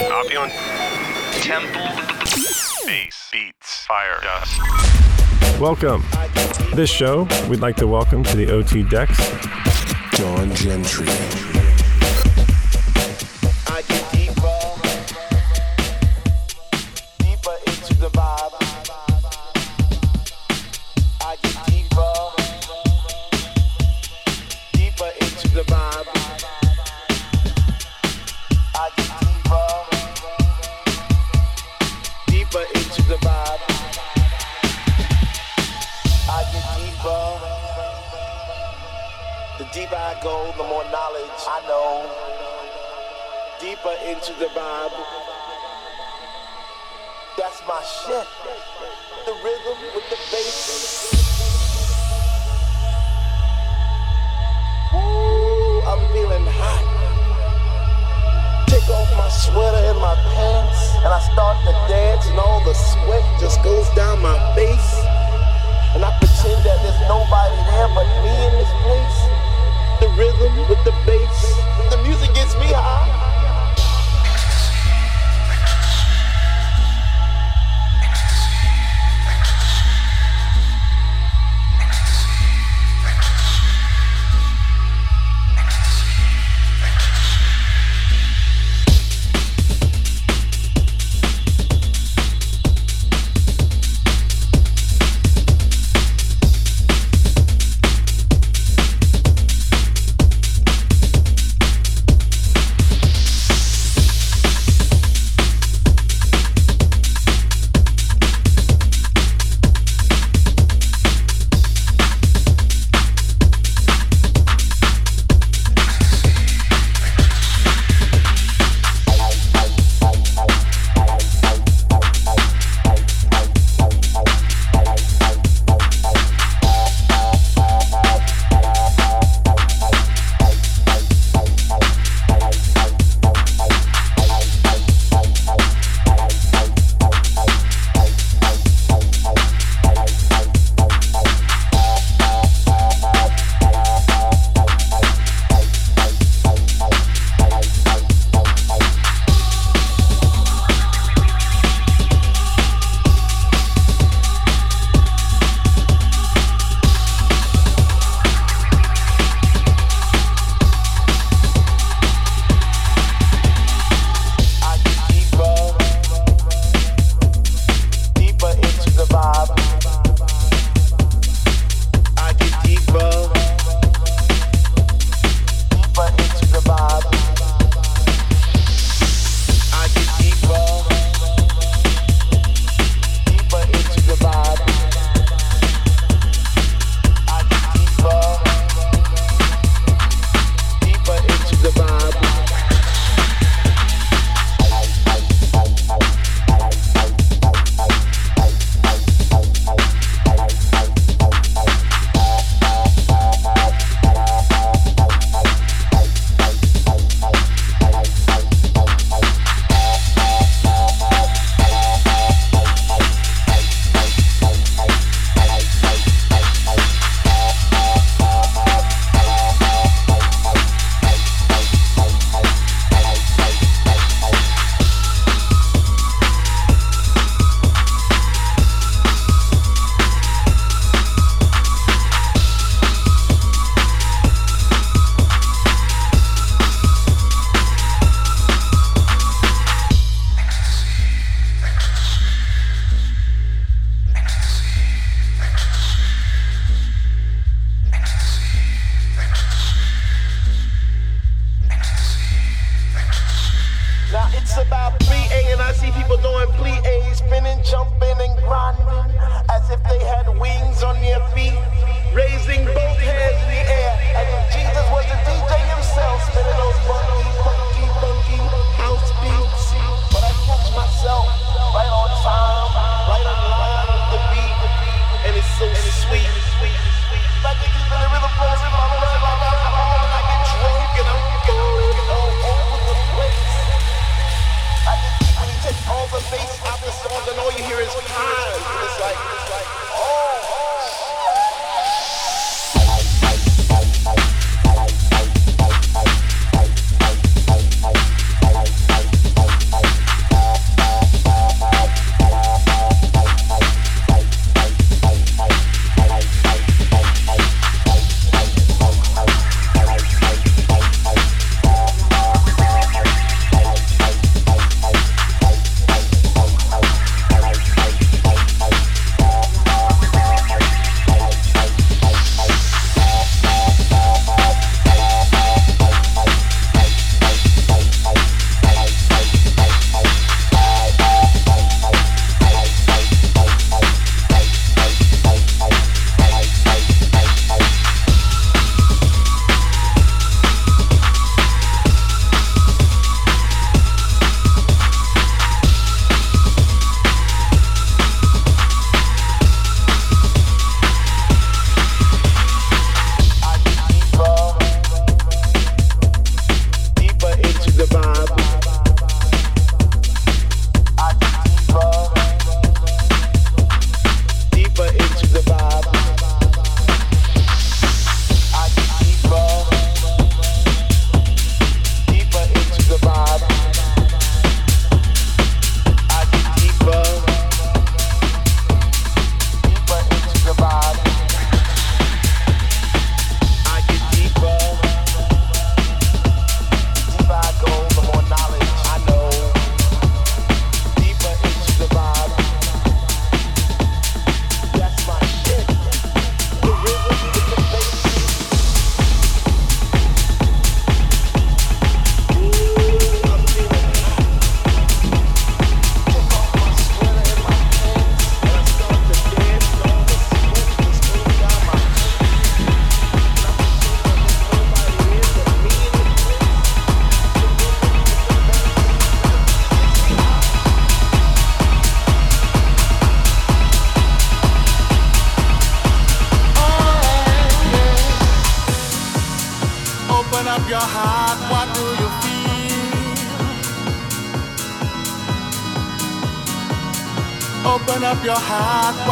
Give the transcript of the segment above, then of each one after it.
Opulent Temple Space Beats Fire Dust. Welcome. This show, we'd like to welcome to the OT Decks Don Gentry. matches the vibe. That's my shit. The rhythm with the bass. Ooh, I'm feeling hot. Take off my sweater and my pants, and I start to dance, and all the sweat just goes down my face. And I pretend that there's nobody there but me in this place. The rhythm with the bass, the music gets me high.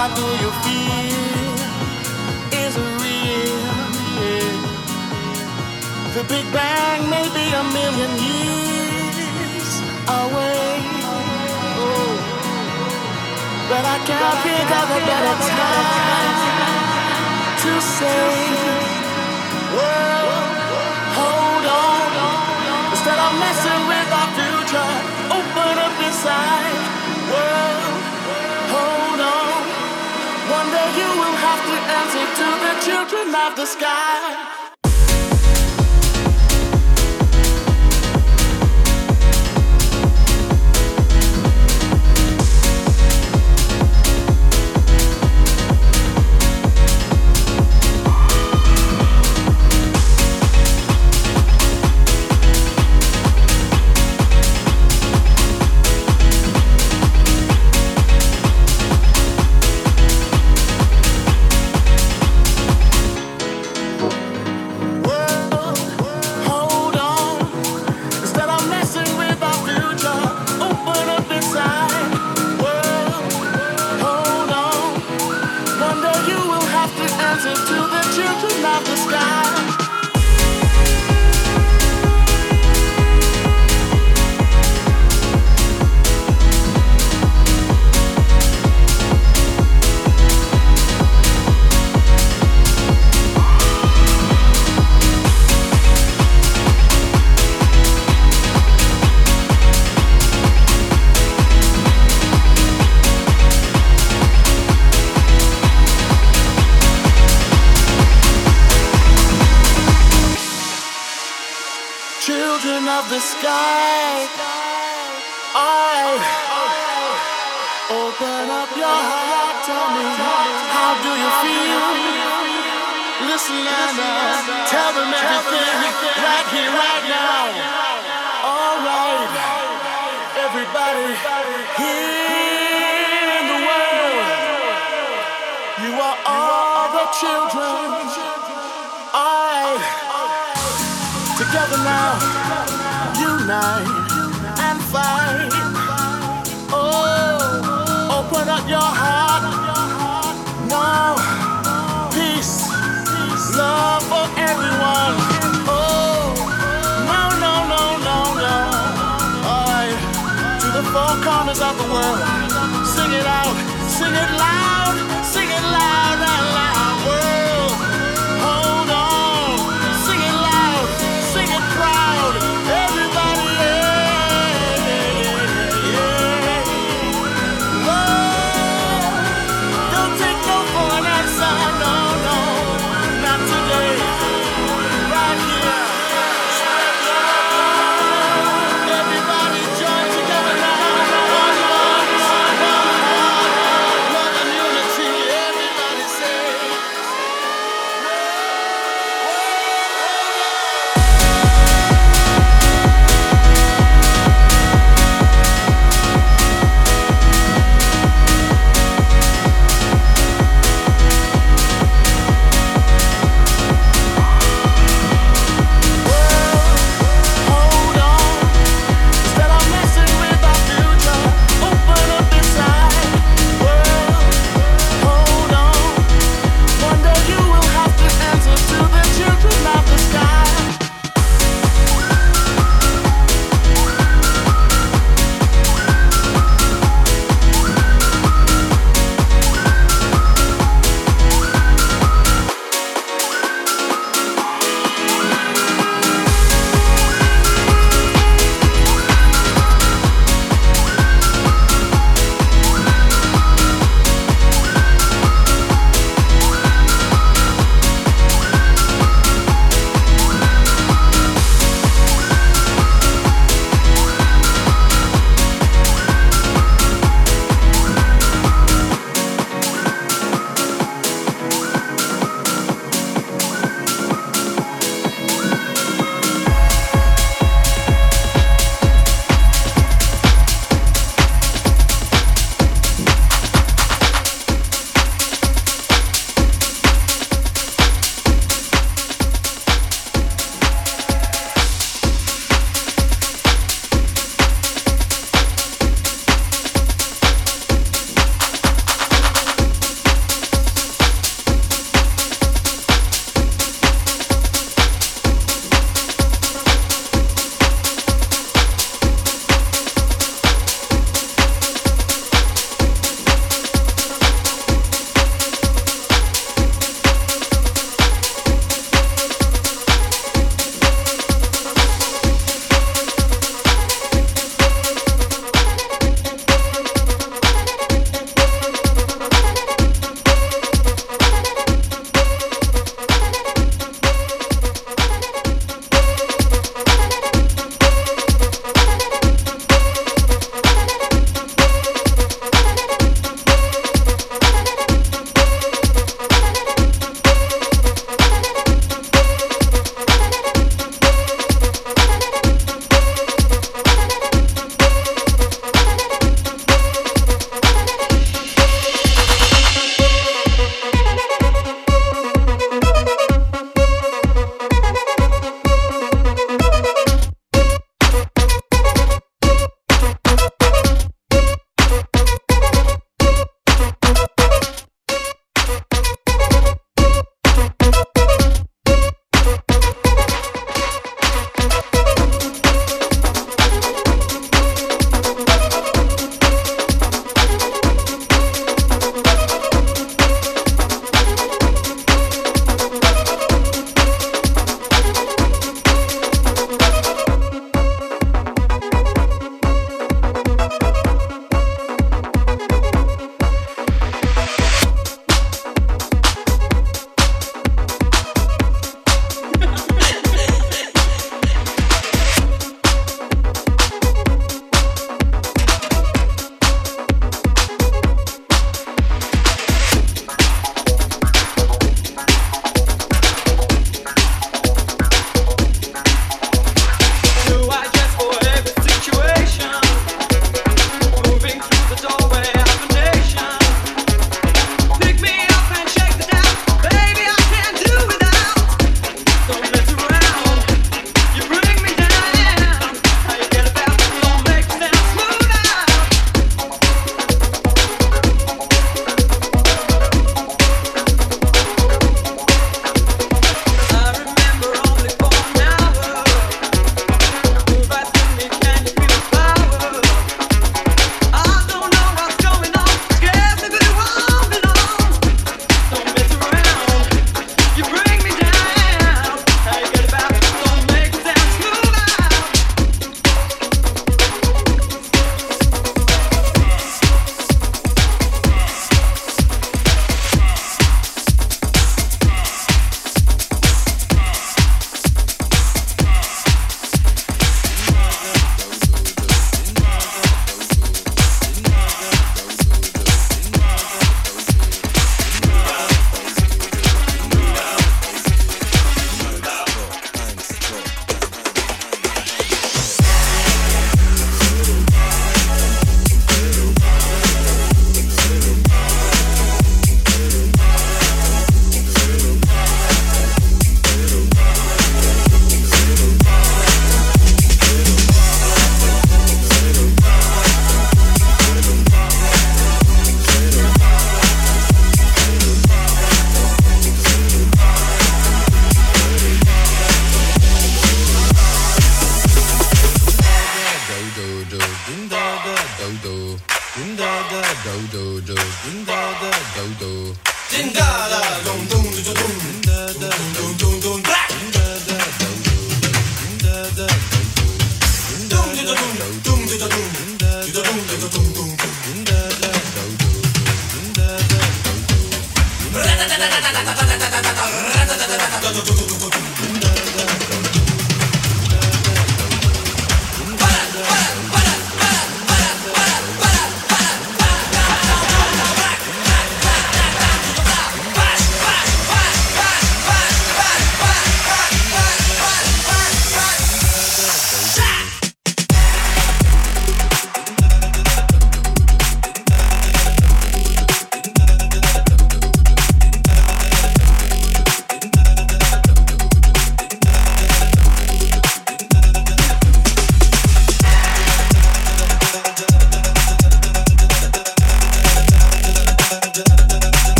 What do you feel? Is real? The Big Bang may be a million years away. Oh. But I can't think of a better time to say, World, hold on. Instead of messing with our future, open up inside. You will have to answer to the children of the sky.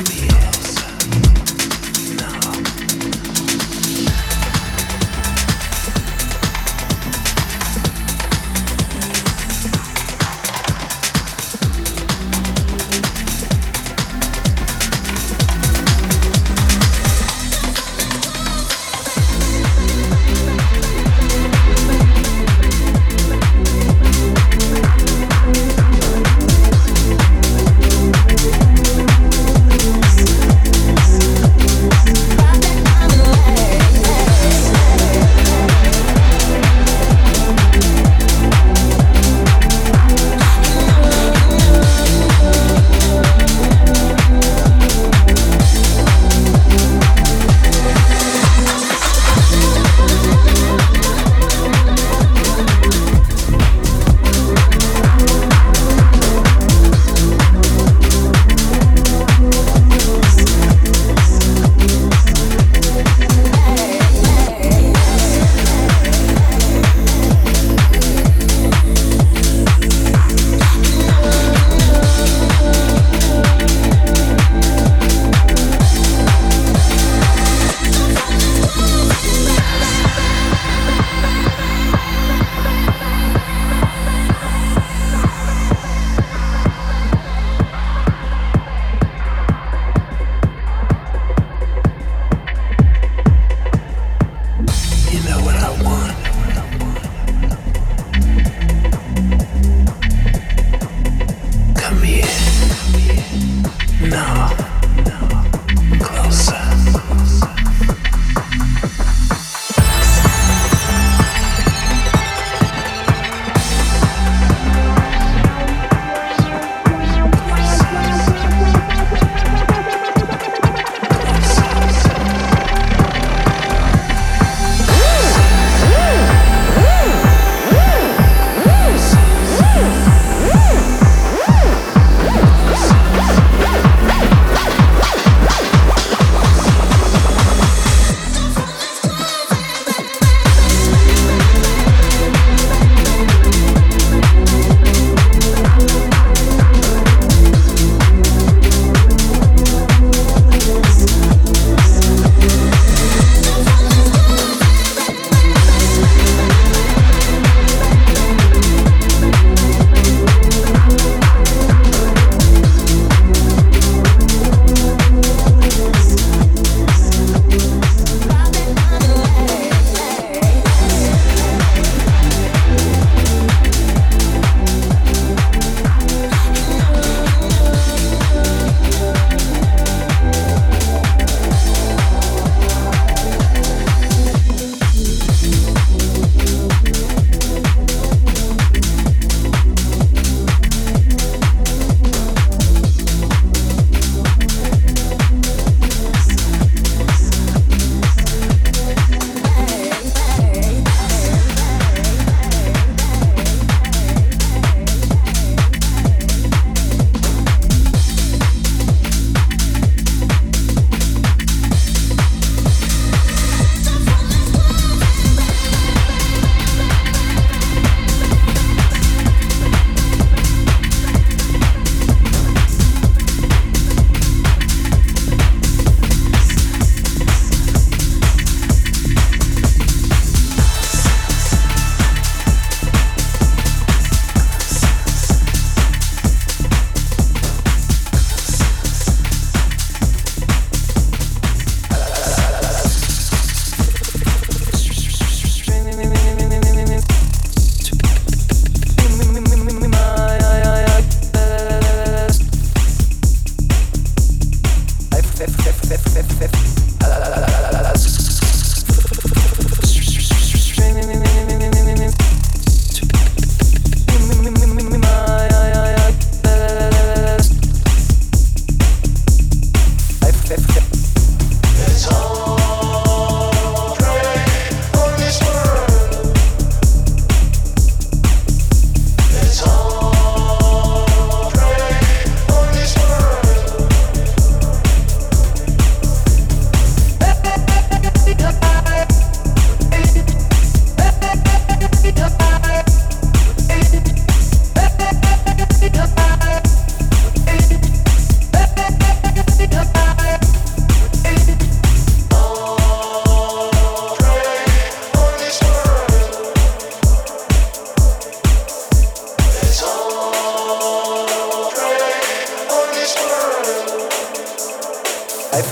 me.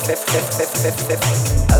Fifth, fifth, fifth, fifth.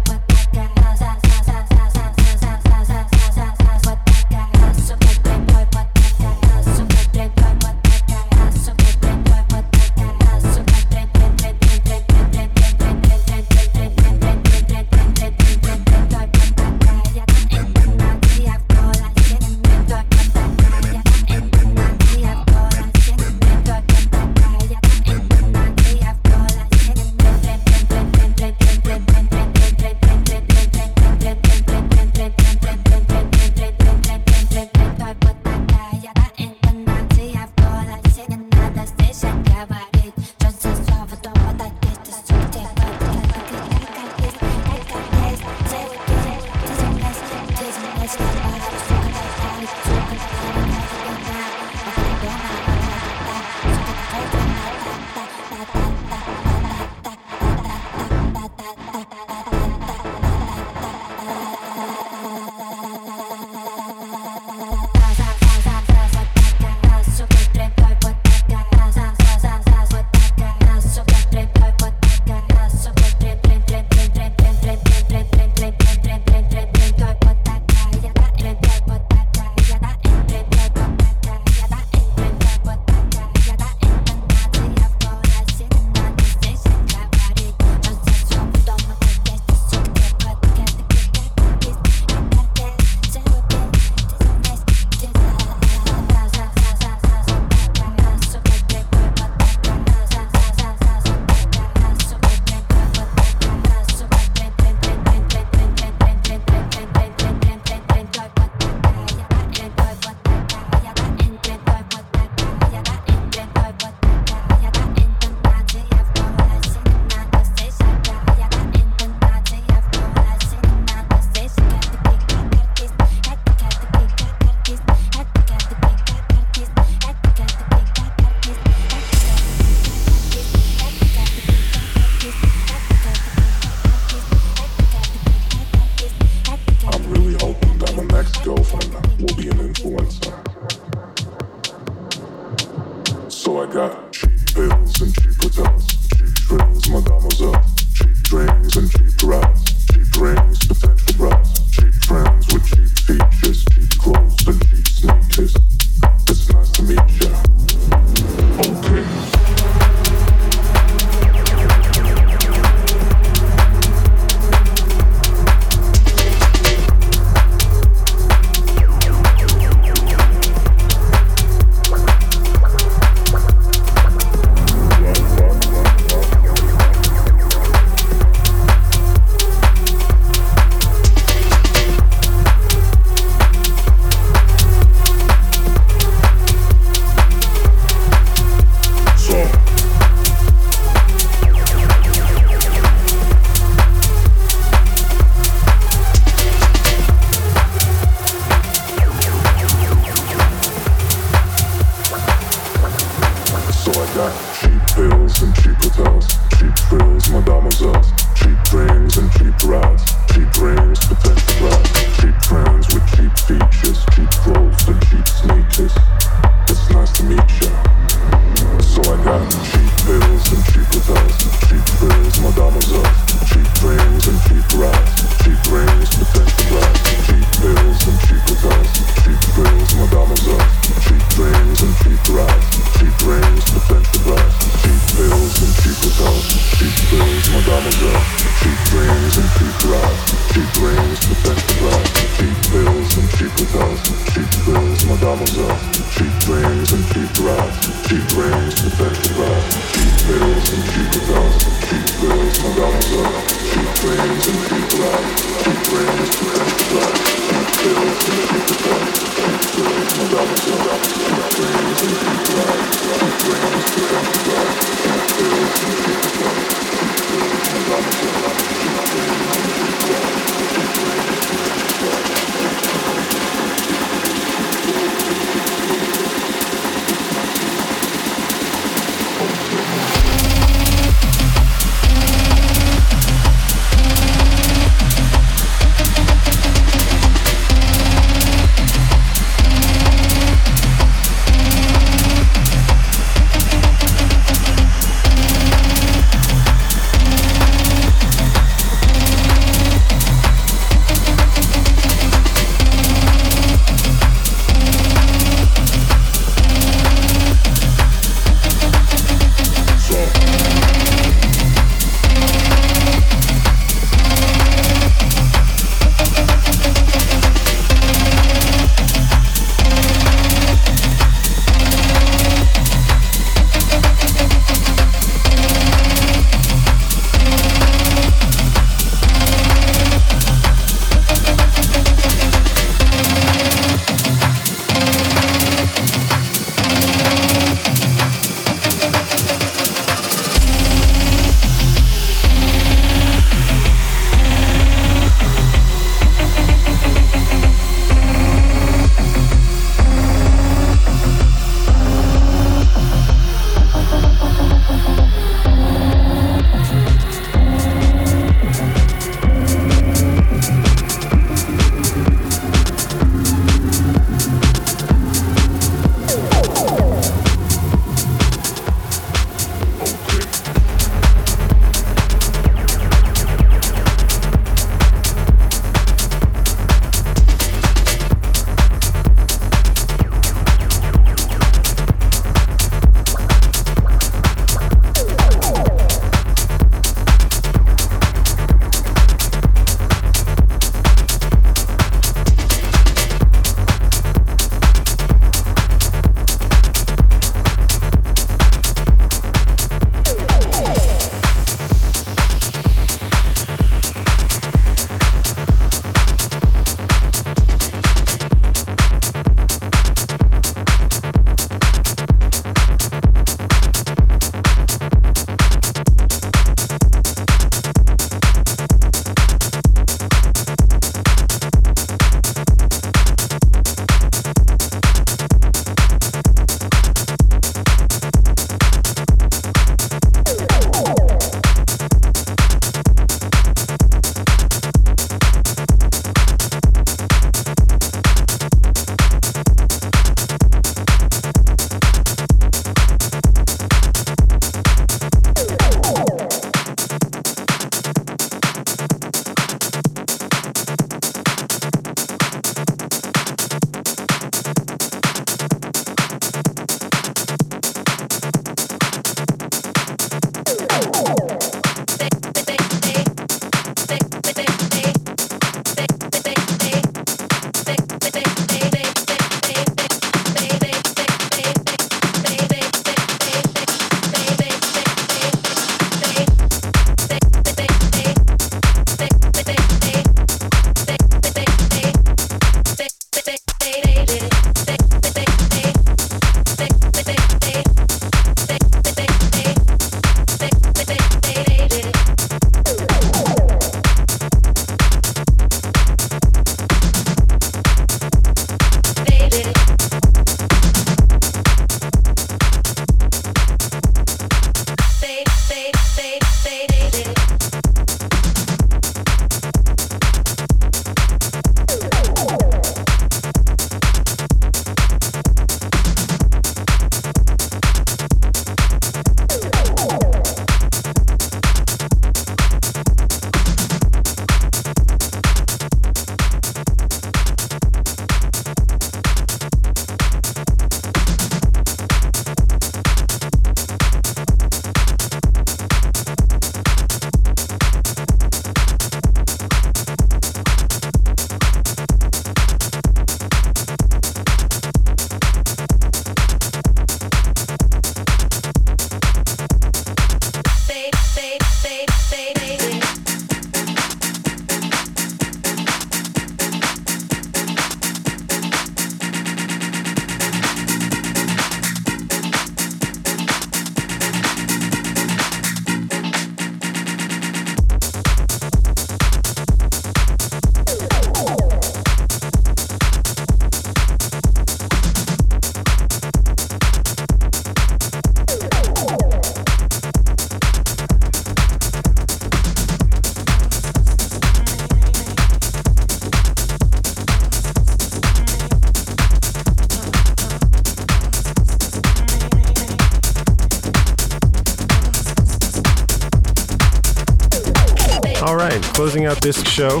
Closing out this show,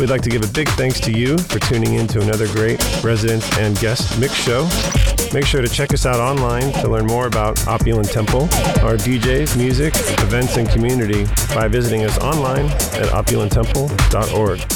we'd like to give a big thanks to you for tuning in to another great resident and guest mix show. Make sure to check us out online to learn more about Opulent Temple, our DJs, music, events, and community by visiting us online at opulenttemple.org.